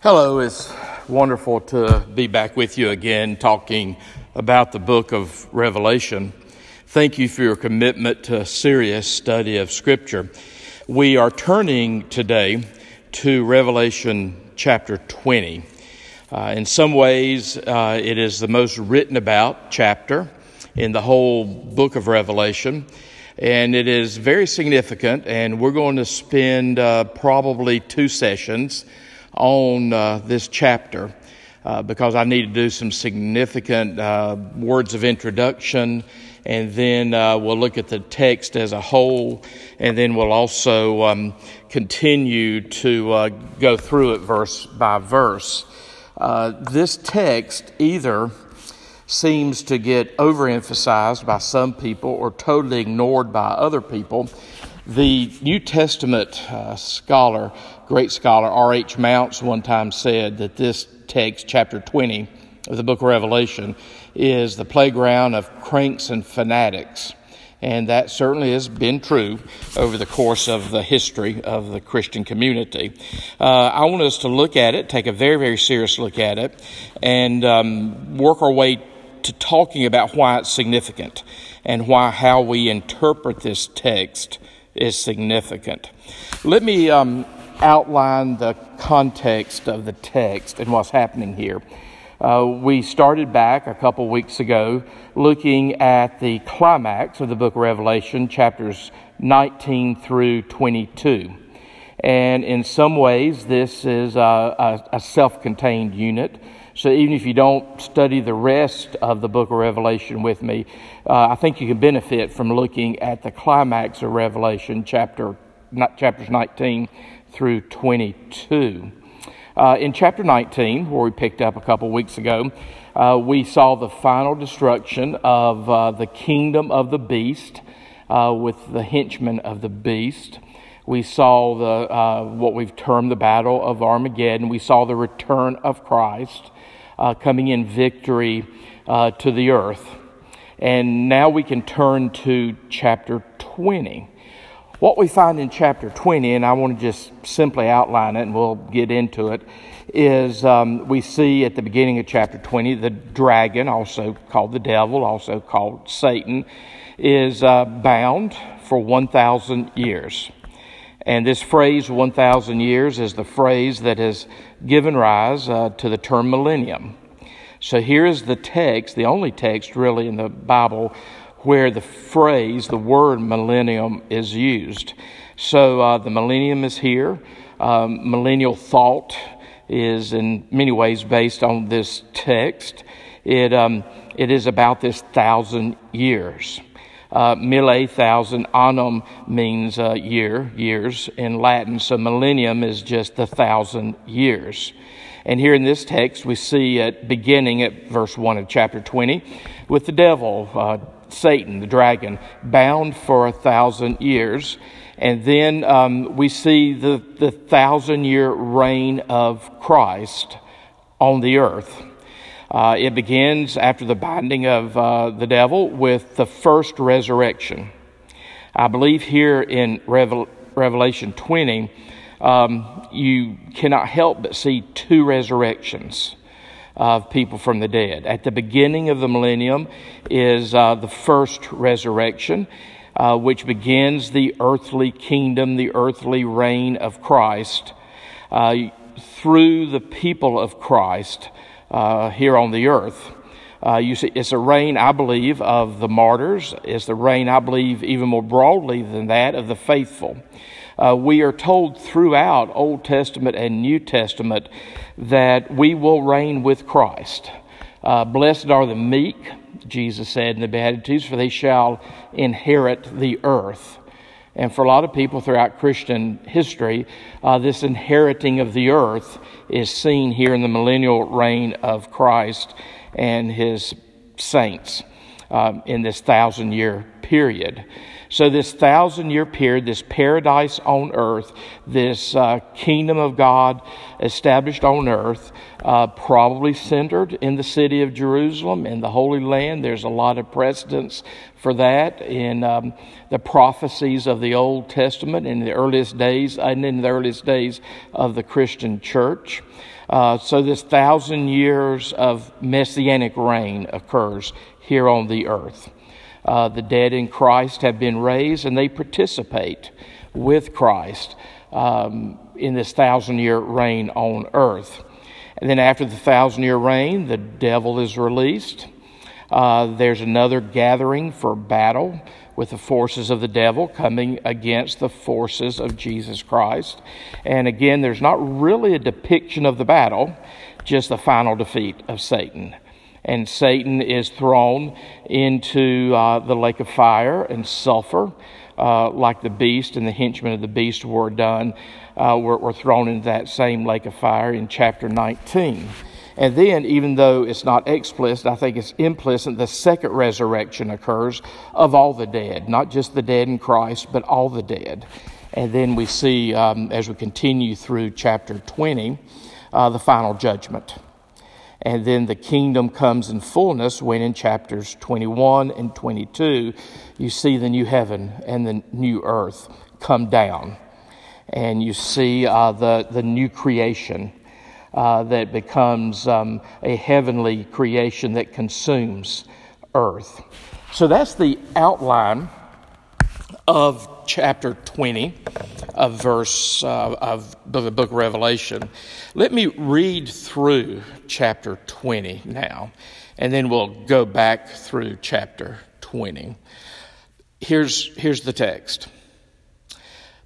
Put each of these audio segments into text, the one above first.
Hello, it's wonderful to be back with you again talking about the book of Revelation. Thank you for your commitment to serious study of Scripture. We are turning today to Revelation chapter 20. Uh, in some ways, uh, it is the most written about chapter in the whole book of Revelation. And it is very significant, and we're going to spend uh, probably two sessions on uh, this chapter uh, because I need to do some significant uh, words of introduction, and then uh, we'll look at the text as a whole, and then we'll also um, continue to uh, go through it verse by verse. Uh, this text either seems to get overemphasized by some people or totally ignored by other people. The New Testament uh, scholar great scholar R.H. Mounce one time said that this text, chapter 20 of the book of Revelation, is the playground of cranks and fanatics. And that certainly has been true over the course of the history of the Christian community. Uh, I want us to look at it, take a very, very serious look at it, and um, work our way to talking about why it's significant and why how we interpret this text is significant. Let me um, outline the context of the text and what's happening here. Uh, we started back a couple weeks ago looking at the climax of the book of Revelation, chapters 19 through 22. And in some ways, this is a, a, a self contained unit. So even if you don't study the rest of the book of Revelation with me, uh, I think you can benefit from looking at the climax of Revelation, chapter, not, chapters 19 through 22. Uh, in chapter 19, where we picked up a couple weeks ago, uh, we saw the final destruction of uh, the kingdom of the beast uh, with the henchmen of the beast. We saw the, uh, what we've termed the battle of Armageddon. We saw the return of Christ uh, coming in victory to the earth. And now we can turn to chapter 20. What we find in chapter 20, and I want to just simply outline it and we'll get into it, is um, we see at the beginning of chapter 20 the dragon, also called the devil, also called Satan, is uh, bound for 1,000 years. And this phrase, 1,000 years, is the phrase that has given rise uh, to the term millennium. So here is the text, the only text really in the Bible where the phrase, the word millennium is used. So uh, the millennium is here. Um, millennial thought is in many ways based on this text. It, um, it is about this thousand years. Uh, mille, thousand, annum means uh, year, years in Latin. So millennium is just the thousand years. And here in this text, we see at beginning at verse 1 of chapter 20 with the devil, uh, Satan, the dragon, bound for a thousand years. And then um, we see the, the thousand year reign of Christ on the earth. Uh, it begins after the binding of uh, the devil with the first resurrection. I believe here in Revel- Revelation 20, um, you cannot help but see two resurrections of people from the dead. At the beginning of the millennium is uh, the first resurrection, uh, which begins the earthly kingdom, the earthly reign of Christ uh, through the people of Christ uh, here on the earth. Uh, you see, it's a reign, I believe, of the martyrs. It's the reign, I believe, even more broadly than that, of the faithful. Uh, we are told throughout Old Testament and New Testament that we will reign with Christ. Uh, Blessed are the meek, Jesus said in the Beatitudes, for they shall inherit the earth. And for a lot of people throughout Christian history, uh, this inheriting of the earth is seen here in the millennial reign of Christ and his saints um, in this thousand year period. So, this thousand year period, this paradise on earth, this uh, kingdom of God established on earth, uh, probably centered in the city of Jerusalem, in the Holy Land. There's a lot of precedence for that in um, the prophecies of the Old Testament in the earliest days and in the earliest days of the Christian church. Uh, so, this thousand years of messianic reign occurs here on the earth. Uh, the dead in Christ have been raised and they participate with Christ um, in this thousand year reign on earth. And then after the thousand year reign, the devil is released. Uh, there's another gathering for battle with the forces of the devil coming against the forces of Jesus Christ. And again, there's not really a depiction of the battle, just the final defeat of Satan and Satan is thrown into uh, the lake of fire and sulfur, uh, like the beast and the henchmen of the beast were done, uh, were, were thrown into that same lake of fire in chapter 19. And then, even though it's not explicit, I think it's implicit, the second resurrection occurs of all the dead, not just the dead in Christ, but all the dead. And then we see, um, as we continue through chapter 20, uh, the final judgment. And then the kingdom comes in fullness when in chapters 21 and 22, you see the new heaven and the new earth come down. And you see uh, the, the new creation uh, that becomes um, a heavenly creation that consumes earth. So that's the outline of chapter 20 of verse uh, of the book of Revelation. Let me read through chapter 20 now, and then we'll go back through chapter 20. Here's, here's the text.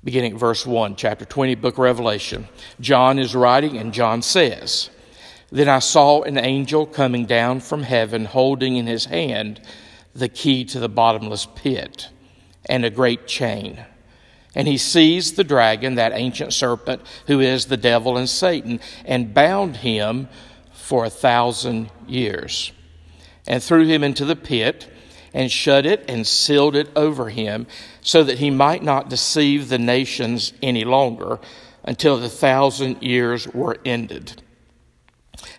Beginning at verse 1, chapter 20, book Revelation. John is writing, and John says, Then I saw an angel coming down from heaven, holding in his hand the key to the bottomless pit and a great chain. And he seized the dragon, that ancient serpent, who is the devil and Satan, and bound him for a thousand years, and threw him into the pit, and shut it and sealed it over him, so that he might not deceive the nations any longer until the thousand years were ended.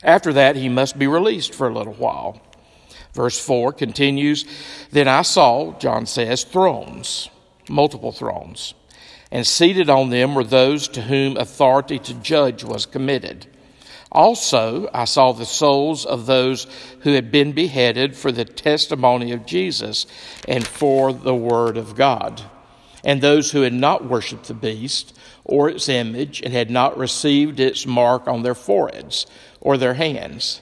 After that, he must be released for a little while. Verse 4 continues Then I saw, John says, thrones, multiple thrones, and seated on them were those to whom authority to judge was committed. Also, I saw the souls of those who had been beheaded for the testimony of Jesus and for the word of God, and those who had not worshipped the beast or its image and had not received its mark on their foreheads or their hands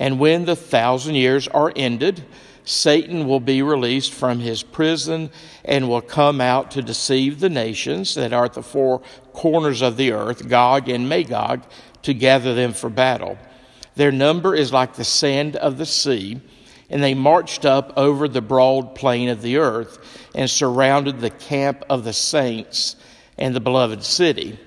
And when the thousand years are ended, Satan will be released from his prison and will come out to deceive the nations that are at the four corners of the earth, Gog and Magog, to gather them for battle. Their number is like the sand of the sea, and they marched up over the broad plain of the earth and surrounded the camp of the saints and the beloved city.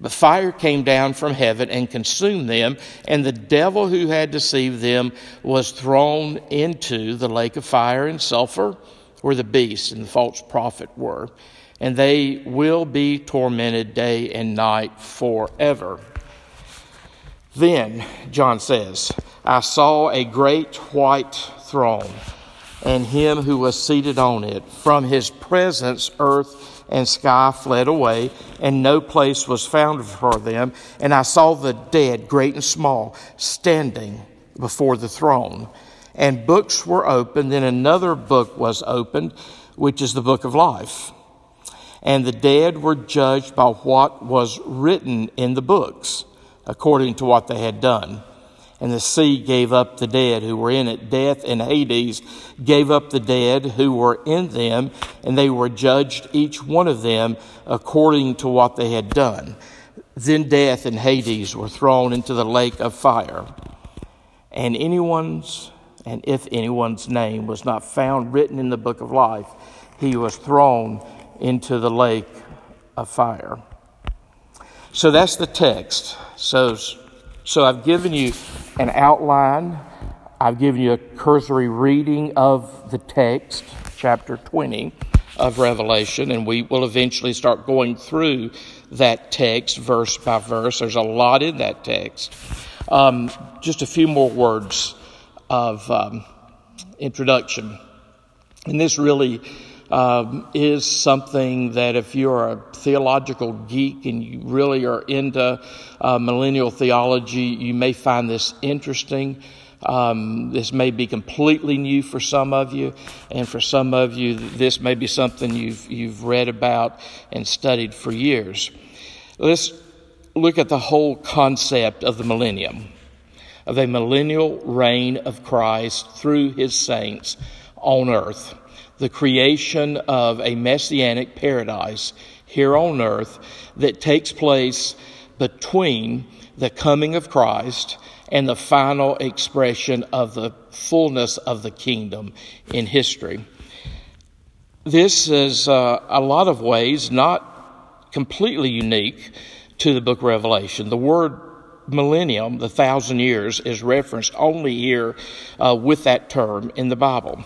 But fire came down from heaven and consumed them, and the devil who had deceived them was thrown into the lake of fire and sulfur, where the beast and the false prophet were. And they will be tormented day and night forever. Then, John says, I saw a great white throne, and him who was seated on it. From his presence, earth and sky fled away, and no place was found for them. And I saw the dead, great and small, standing before the throne. And books were opened, then another book was opened, which is the book of life. And the dead were judged by what was written in the books, according to what they had done. And the sea gave up the dead who were in it. Death and Hades gave up the dead who were in them, and they were judged, each one of them, according to what they had done. Then death and Hades were thrown into the lake of fire. And anyone's, and if anyone's name was not found written in the book of life, he was thrown into the lake of fire. So that's the text. So so I've given you an outline. I've given you a cursory reading of the text, chapter 20 of Revelation, and we will eventually start going through that text verse by verse. There's a lot in that text. Um, just a few more words of um, introduction. And this really um, is something that if you're a theological geek and you really are into uh, millennial theology, you may find this interesting. Um, this may be completely new for some of you, and for some of you, this may be something you've you've read about and studied for years. Let's look at the whole concept of the millennium, of a millennial reign of Christ through His saints on earth the creation of a messianic paradise here on earth that takes place between the coming of Christ and the final expression of the fullness of the kingdom in history. This is uh, a lot of ways not completely unique to the book of Revelation. The word millennium, the thousand years, is referenced only here uh, with that term in the Bible.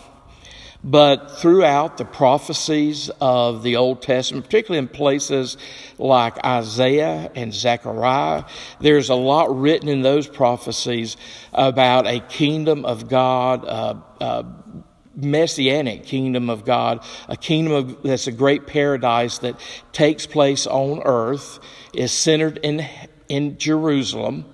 But throughout the prophecies of the Old Testament, particularly in places like Isaiah and Zechariah, there's a lot written in those prophecies about a kingdom of God, uh, messianic kingdom of God, a kingdom of, that's a great paradise that takes place on earth, is centered in, in Jerusalem.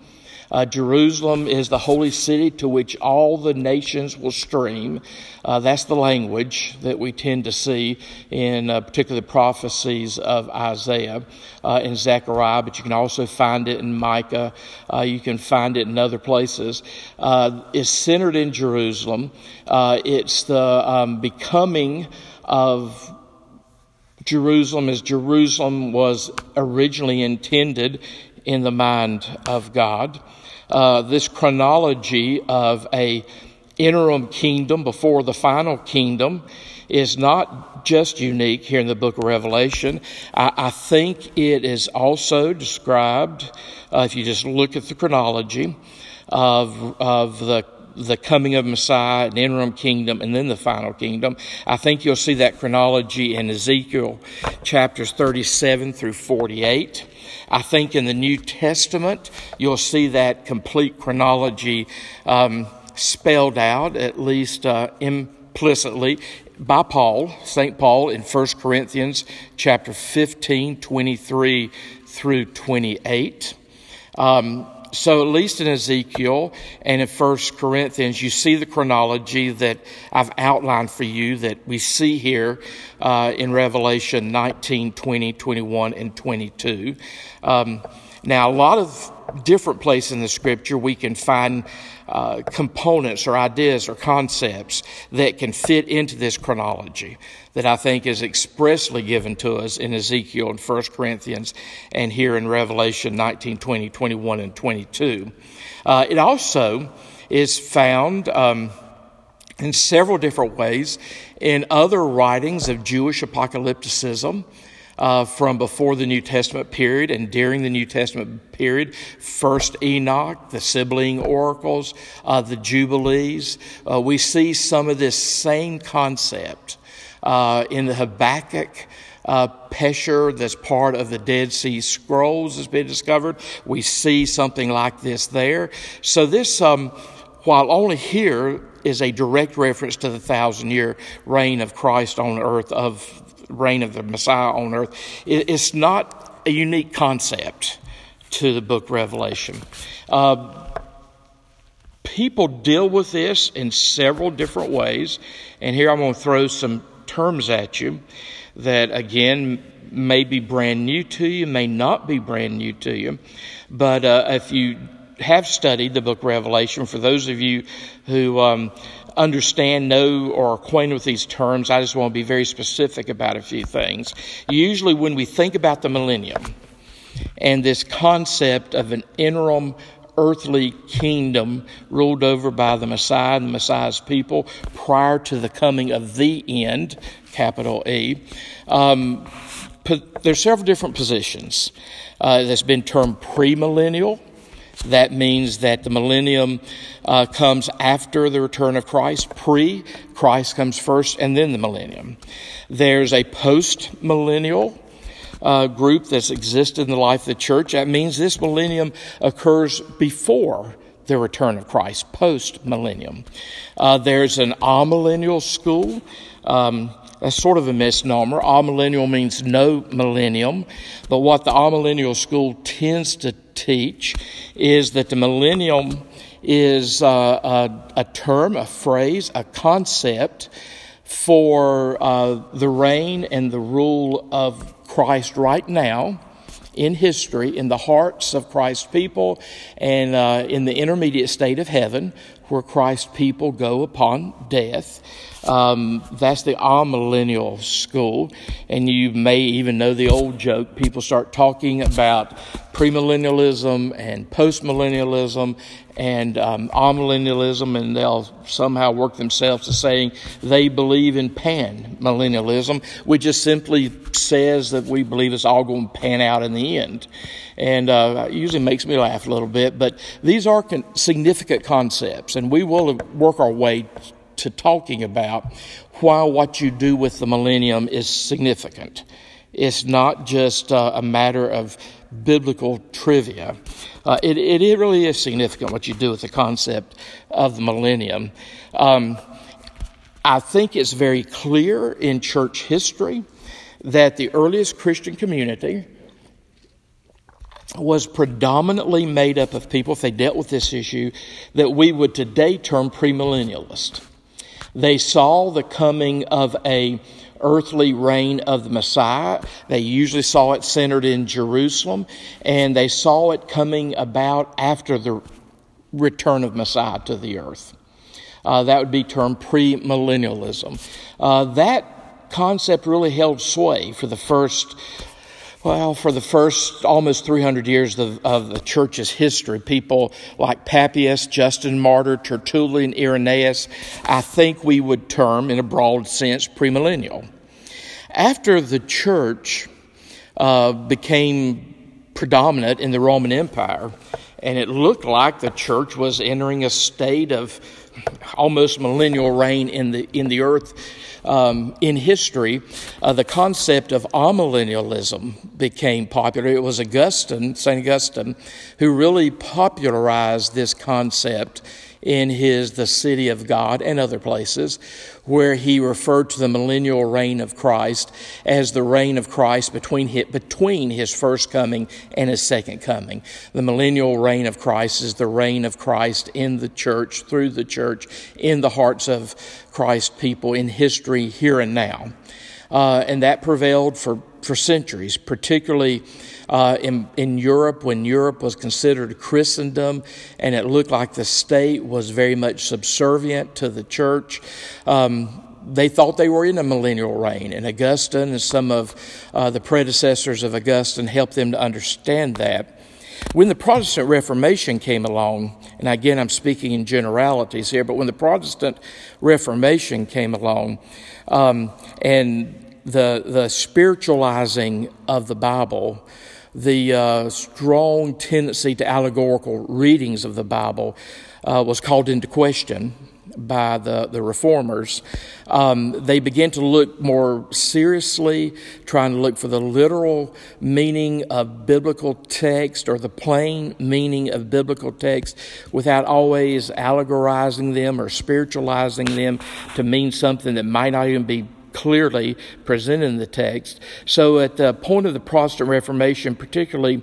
Uh, Jerusalem is the holy city to which all the nations will stream. Uh, that's the language that we tend to see in uh, particularly the prophecies of Isaiah uh, and Zechariah, but you can also find it in Micah. Uh, you can find it in other places. Uh, it's centered in Jerusalem. it's the um, becoming of Jerusalem as Jerusalem was originally intended in the mind of God. Uh, this chronology of a interim kingdom before the final kingdom is not just unique here in the book of Revelation. I, I think it is also described, uh, if you just look at the chronology of, of the the coming of Messiah, an interim kingdom, and then the final kingdom. I think you'll see that chronology in Ezekiel chapters 37 through 48. I think in the New Testament, you'll see that complete chronology um, spelled out, at least uh, implicitly, by Paul, St. Paul, in 1 Corinthians chapter 15, 23 through 28. Um, so at least in Ezekiel and in First Corinthians, you see the chronology that I've outlined for you that we see here uh, in Revelation 19, 20, 21, and 22. Um, now, a lot of different places in the scripture we can find uh, components or ideas or concepts that can fit into this chronology that I think is expressly given to us in Ezekiel and 1 Corinthians and here in Revelation 19, 20, 21, and 22. Uh, it also is found um, in several different ways in other writings of Jewish apocalypticism. Uh, from before the New Testament period and during the New Testament period. First Enoch, the Sibylline Oracles, uh, the Jubilees. Uh, we see some of this same concept uh, in the Habakkuk uh, Pesher that's part of the Dead Sea Scrolls has been discovered. We see something like this there. So this, um, while only here is a direct reference to the thousand year reign of Christ on earth, of reign of the Messiah on earth, it's not a unique concept to the book Revelation. Uh, people deal with this in several different ways, and here I'm going to throw some terms at you that, again, may be brand new to you, may not be brand new to you. But uh, if you have studied the book Revelation, for those of you who um, understand, know, or acquainted with these terms, I just want to be very specific about a few things. Usually, when we think about the millennium and this concept of an interim earthly kingdom ruled over by the Messiah and the Messiah's people prior to the coming of the end, capital E. Um, there's several different positions uh, that's been termed premillennial. That means that the millennium uh, comes after the return of Christ. Pre, Christ comes first, and then the millennium. There's a post millennial uh, group that's existed in the life of the church. That means this millennium occurs before the return of Christ, post millennium. Uh, there's an amillennial school. Um, that's sort of a misnomer. Amillennial means no millennium. But what the amillennial school tends to teach is that the millennium is uh, a, a, term, a phrase, a concept for uh, the reign and the rule of Christ right now in history, in the hearts of Christ's people, and uh, in the intermediate state of heaven, where Christ's people go upon death. Um, that's the amillennial school. And you may even know the old joke. People start talking about premillennialism and postmillennialism and um, amillennialism, and they'll somehow work themselves to saying they believe in panmillennialism, which just simply says that we believe it's all going to pan out in the end. And uh, usually makes me laugh a little bit, but these are con- significant concepts, and we will work our way to talking about why what you do with the millennium is significant. It's not just uh, a matter of biblical trivia. Uh, it, it, really is significant what you do with the concept of the millennium. Um, I think it's very clear in church history that the earliest Christian community was predominantly made up of people, if they dealt with this issue, that we would today term premillennialist. They saw the coming of a earthly reign of the Messiah. They usually saw it centered in Jerusalem, and they saw it coming about after the return of Messiah to the earth. Uh, that would be termed premillennialism. Uh, that concept really held sway for the first well, for the first almost 300 years of, of, the church's history, people like Papias, Justin Martyr, Tertullian, Irenaeus, I think we would term, in a broad sense, premillennial. After the church uh, became predominant in the Roman Empire, and it looked like the church was entering a state of almost millennial reign in the in the earth um, in history, uh, the concept of amillennialism became popular. It was Augustine, St. Augustine, who really popularized this concept in his The City of God and other places, where he referred to the millennial reign of Christ as the reign of Christ between his, between his first coming and his second coming. The millennial reign of Christ is the reign of Christ in the church, through the church, in the hearts of Christ's people, in history, here and now. Uh, and that prevailed for, for centuries, particularly uh, in, in Europe when Europe was considered Christendom and it looked like the state was very much subservient to the church. Um, they thought they were in a millennial reign, and Augustine and some of uh, the predecessors of Augustine helped them to understand that. When the Protestant Reformation came along, and again I'm speaking in generalities here, but when the Protestant Reformation came along, um, and the the spiritualizing of the Bible the uh, strong tendency to allegorical readings of the Bible uh, was called into question by the, the reformers. Um, they began to look more seriously, trying to look for the literal meaning of biblical text or the plain meaning of biblical text without always allegorizing them or spiritualizing them to mean something that might not even be clearly presented in the text. So, at the point of the Protestant Reformation, particularly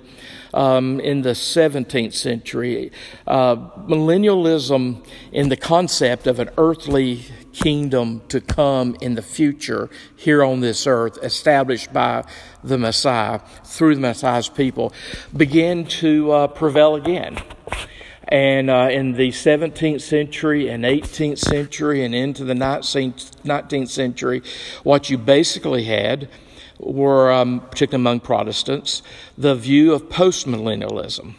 um, in the 17th century, uh, millennialism in the concept of an earthly kingdom to come in the future here on this earth, established by the Messiah through the Messiah's people, began to uh, prevail again. And uh, in the 17th century and 18th century and into the 19th century, what you basically had were, um, particularly among Protestants, the view of postmillennialism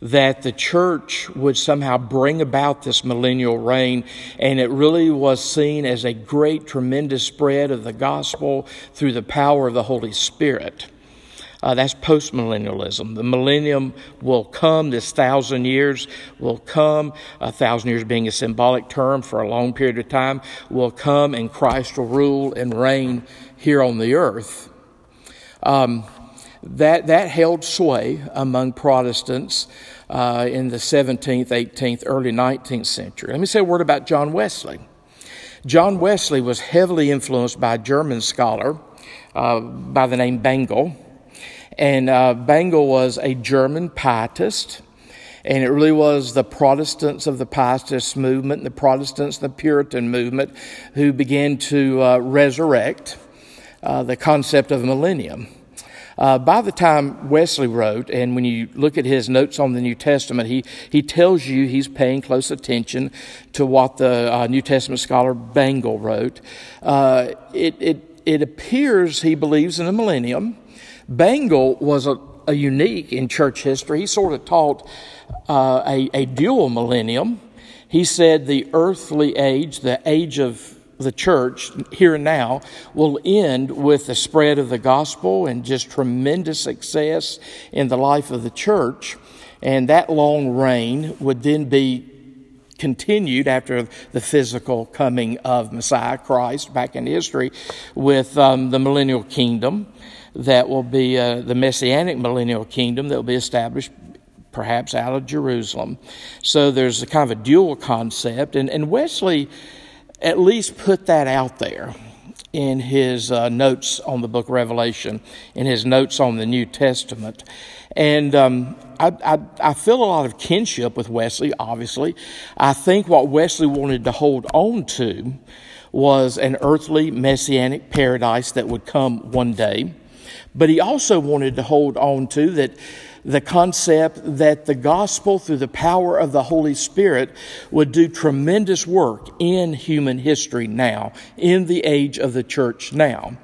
that the church would somehow bring about this millennial reign, and it really was seen as a great, tremendous spread of the gospel through the power of the Holy Spirit. Uh, that's postmillennialism. The millennium will come, this thousand years will come, a thousand years being a symbolic term for a long period of time, will come and Christ will rule and reign here on the earth. Um, that, that held sway among Protestants uh, in the 17th, 18th, early 19th century. Let me say a word about John Wesley. John Wesley was heavily influenced by a German scholar uh, by the name Bengel. And uh, Bengel was a German pietist. And it really was the Protestants of the Pietist movement, the Protestants, the Puritan movement, who began to uh, resurrect uh, the concept of millennium. Uh, by the time Wesley wrote, and when you look at his notes on the New Testament, he, he tells you he's paying close attention to what the uh, New Testament scholar Bengel wrote. Uh, it, it, it appears he believes in a millennium. Bengel was a, a unique in church history. He sort of taught uh, a, a dual millennium. He said the earthly age, the age of the church here and now will end with the spread of the gospel and just tremendous success in the life of the church. And that long reign would then be continued after the physical coming of Messiah Christ back in history with um, the millennial kingdom that will be uh, the messianic millennial kingdom that will be established perhaps out of Jerusalem. So there's a kind of a dual concept. And, and Wesley at least put that out there in his uh, notes on the book of Revelation, in his notes on the New Testament. And um, I, I, I, feel a lot of kinship with Wesley, obviously. I think what Wesley wanted to hold on to was an earthly messianic paradise that would come one day. But he also wanted to hold on to that the concept that the gospel, through the power of the Holy Spirit, would do tremendous work in human history now, in the age of the church now.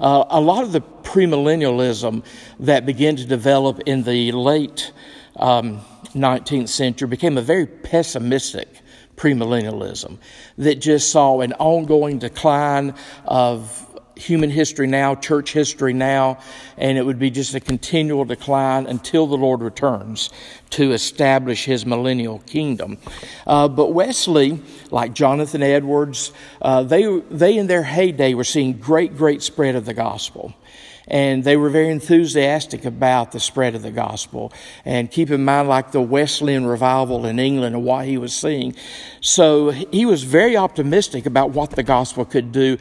Uh, a lot of the premillennialism that began to develop in the late um, 19th century became a very pessimistic premillennialism that just saw an ongoing decline of human history now, church history now, and it would be just a continual decline until the Lord returns to establish his millennial kingdom. Uh, but Wesley, like Jonathan Edwards, uh, they, they in their heyday were seeing great, great spread of the gospel. And they were very enthusiastic about the spread of the gospel. And keep in mind, like the Wesleyan revival in England and what he was seeing. So he was very optimistic about what the gospel could do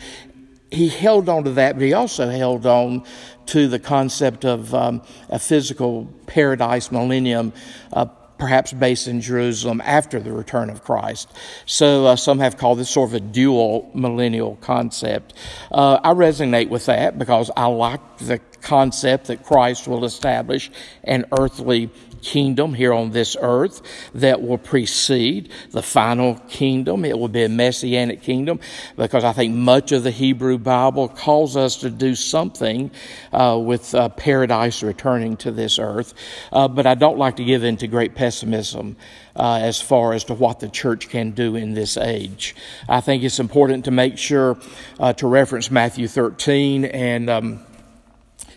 he held on to that, but he also held on to the concept of um, a physical paradise millennium, uh, perhaps based in Jerusalem after the return of Christ. So uh, some have called this sort of a dual millennial concept. Uh, I resonate with that because I like the concept that Christ will establish an earthly kingdom here on this earth that will precede the final kingdom. It will be a messianic kingdom because I think much of the Hebrew Bible calls us to do something uh, with uh, paradise returning to this earth. Uh, but I don't like to give in to great pessimism. Uh, as far as to what the church can do in this age. I think it's important to make sure uh, to reference Matthew 13 and um,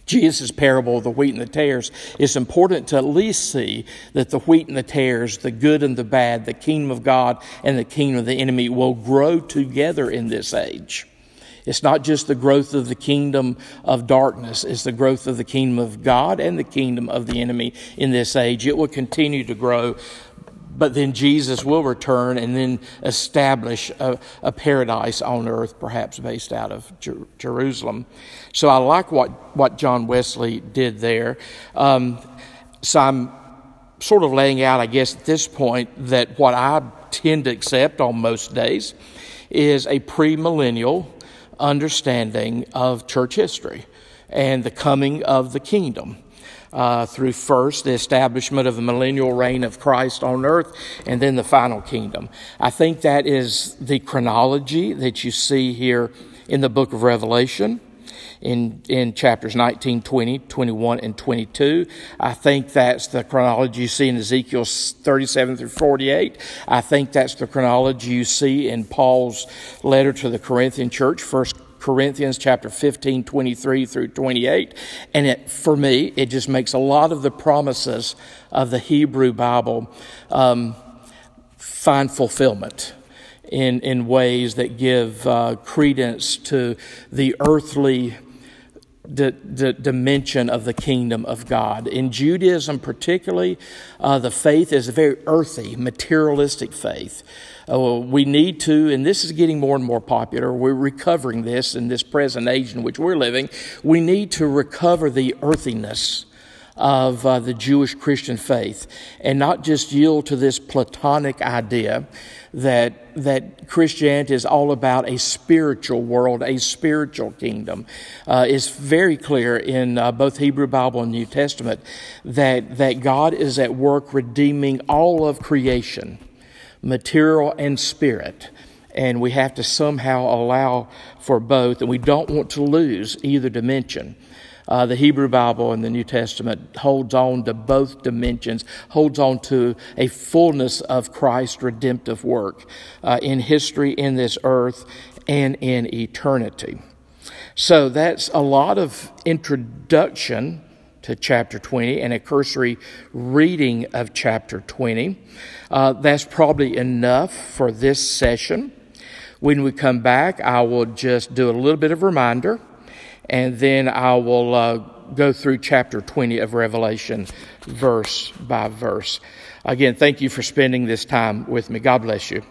Jesus' parable of the wheat and the tares, it's important to at least see that the wheat and the tares, the good and the bad, the kingdom of God and the kingdom of the enemy will grow together in this age. It's not just the growth of the kingdom of darkness, it's the growth of the kingdom of God and the kingdom of the enemy in this age. It will continue to grow but then Jesus will return and then establish a, a paradise on earth, perhaps based out of Jer- Jerusalem. So I like what, what John Wesley did there. Um, so I'm sort of laying out, I guess, at this point, that what I tend to accept on most days is a premillennial understanding of church history and the coming of the kingdom. Uh, through first the establishment of the millennial reign of Christ on earth and then the final kingdom. I think that is the chronology that you see here in the book of Revelation in, in chapters 19, 20, 21, and 22. I think that's the chronology you see in Ezekiel 37 through 48. I think that's the chronology you see in Paul's letter to the Corinthian church, First Corinthians chapter 15, 23 through 28. And it, for me, it just makes a lot of the promises of the Hebrew Bible um, find fulfillment in, in ways that give uh, credence to the earthly the, the dimension of the kingdom of God. In Judaism, particularly, uh, the faith is a very earthy, materialistic faith. Uh, we need to, and this is getting more and more popular, we're recovering this in this present age in which we're living. We need to recover the earthiness of uh, the Jewish Christian faith and not just yield to this Platonic idea that that Christianity is all about a spiritual world, a spiritual kingdom. Uh, it's very clear in uh, both Hebrew Bible and New Testament that that God is at work redeeming all of creation, material and spirit. And we have to somehow allow for both, and we don't want to lose either dimension. Uh, the Hebrew Bible and the New Testament holds on to both dimensions, holds on to a fullness of Christ's redemptive work uh, in history, in this earth, and in eternity. So that's a lot of introduction to chapter 20 and a cursory reading of chapter 20. Uh, that's probably enough for this session. When we come back, I will just do a little bit of reminder and then I will uh, go through chapter 20 of Revelation verse by verse. Again, thank you for spending this time with me. God bless you.